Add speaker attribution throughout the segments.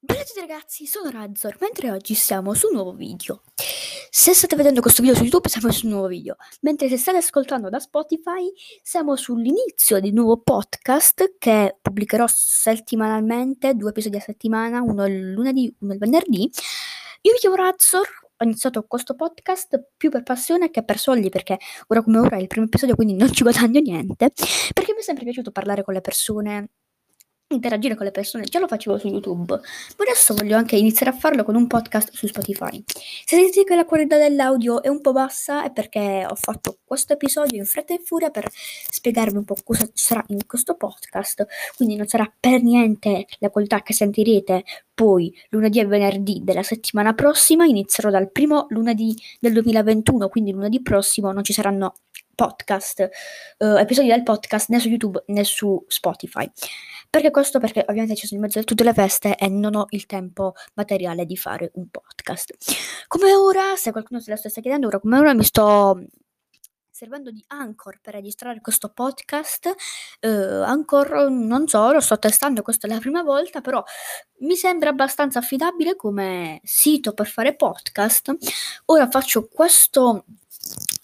Speaker 1: Bella a tutti ragazzi, sono Razzor, mentre oggi siamo su un nuovo video. Se state vedendo questo video su YouTube siamo su un nuovo video, mentre se state ascoltando da Spotify siamo sull'inizio di un nuovo podcast che pubblicherò settimanalmente, due episodi a settimana, uno il lunedì, uno il venerdì. Io mi chiamo Razzor, ho iniziato questo podcast più per passione che per soldi, perché ora come ora è il primo episodio, quindi non ci guadagno niente, perché mi è sempre piaciuto parlare con le persone interagire con le persone, già lo facevo su YouTube, ma adesso voglio anche iniziare a farlo con un podcast su Spotify. Se sentite che la qualità dell'audio è un po' bassa è perché ho fatto questo episodio in fretta e furia per spiegarvi un po' cosa ci sarà in questo podcast, quindi non sarà per niente la qualità che sentirete poi lunedì e venerdì della settimana prossima, inizierò dal primo lunedì del 2021, quindi lunedì prossimo non ci saranno podcast, uh, episodi del podcast né su YouTube né su Spotify. Perché questo? Perché ovviamente ci sono in mezzo a tutte le feste e non ho il tempo materiale di fare un podcast. Come ora, se qualcuno se la stesse chiedendo, ora come ora mi sto servendo di Anchor per registrare questo podcast. Uh, Anchor, non so, lo sto testando, questa è la prima volta, però mi sembra abbastanza affidabile come sito per fare podcast. Ora faccio questo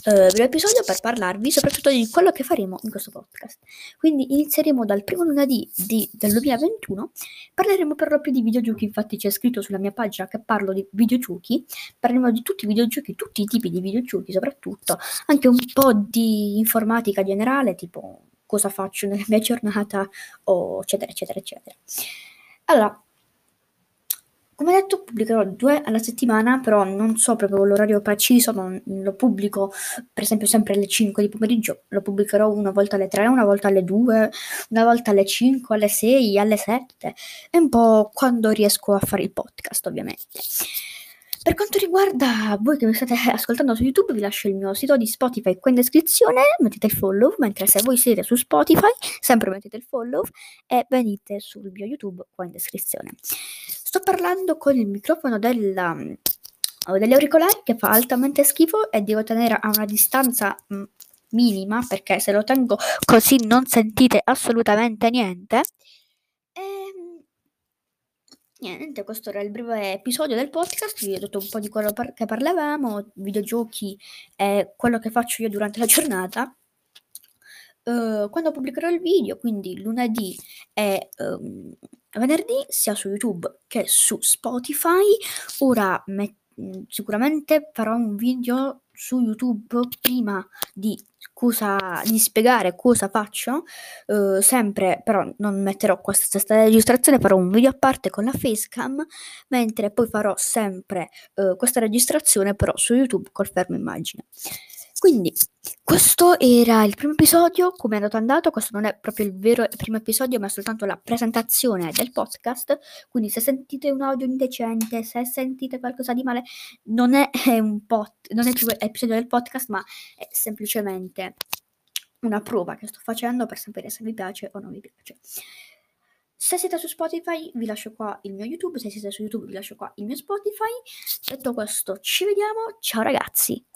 Speaker 1: uh, episodio per parlarvi soprattutto di quello che faremo in questo podcast. Quindi inizieremo dal primo lunedì di, del 2021, parleremo per lo più di videogiochi, infatti c'è scritto sulla mia pagina che parlo di videogiochi, parleremo di tutti i videogiochi, tutti i tipi di videogiochi soprattutto, anche un po' di informatica generale, tipo cosa faccio nella mia giornata, o eccetera, eccetera, eccetera. Allora, come detto, pubblicherò due alla settimana, però non so proprio l'orario preciso, non lo pubblico per esempio sempre alle 5 di pomeriggio, lo pubblicherò una volta alle 3, una volta alle 2, una volta alle 5, alle 6, alle 7, e un po' quando riesco a fare il podcast, ovviamente. Per quanto riguarda voi che mi state ascoltando su YouTube, vi lascio il mio sito di Spotify qui in descrizione, mettete il follow, mentre se voi siete su Spotify, sempre mettete il follow e venite sul mio YouTube qua in descrizione. Sto parlando con il microfono della, degli auricolari che fa altamente schifo e devo tenere a una distanza minima perché se lo tengo così non sentite assolutamente niente. Niente, questo era il breve episodio del podcast, vi ho detto un po' di quello par- che parlavamo, videogiochi e quello che faccio io durante la giornata. Uh, quando pubblicherò il video, quindi lunedì e um, venerdì, sia su YouTube che su Spotify, ora met- sicuramente farò un video su YouTube prima di, cosa, di spiegare cosa faccio. Uh, sempre però non metterò questa stessa registrazione, farò un video a parte con la facecam, mentre poi farò sempre uh, questa registrazione però su YouTube col fermo immagine. Quindi, questo era il primo episodio, come è andato andato, questo non è proprio il vero primo episodio, ma è soltanto la presentazione del podcast, quindi se sentite un audio indecente, se sentite qualcosa di male, non è un pot, non è più episodio del podcast, ma è semplicemente una prova che sto facendo per sapere se vi piace o non vi piace. Se siete su Spotify vi lascio qua il mio YouTube, se siete su YouTube vi lascio qua il mio Spotify. Detto questo, ci vediamo, ciao ragazzi!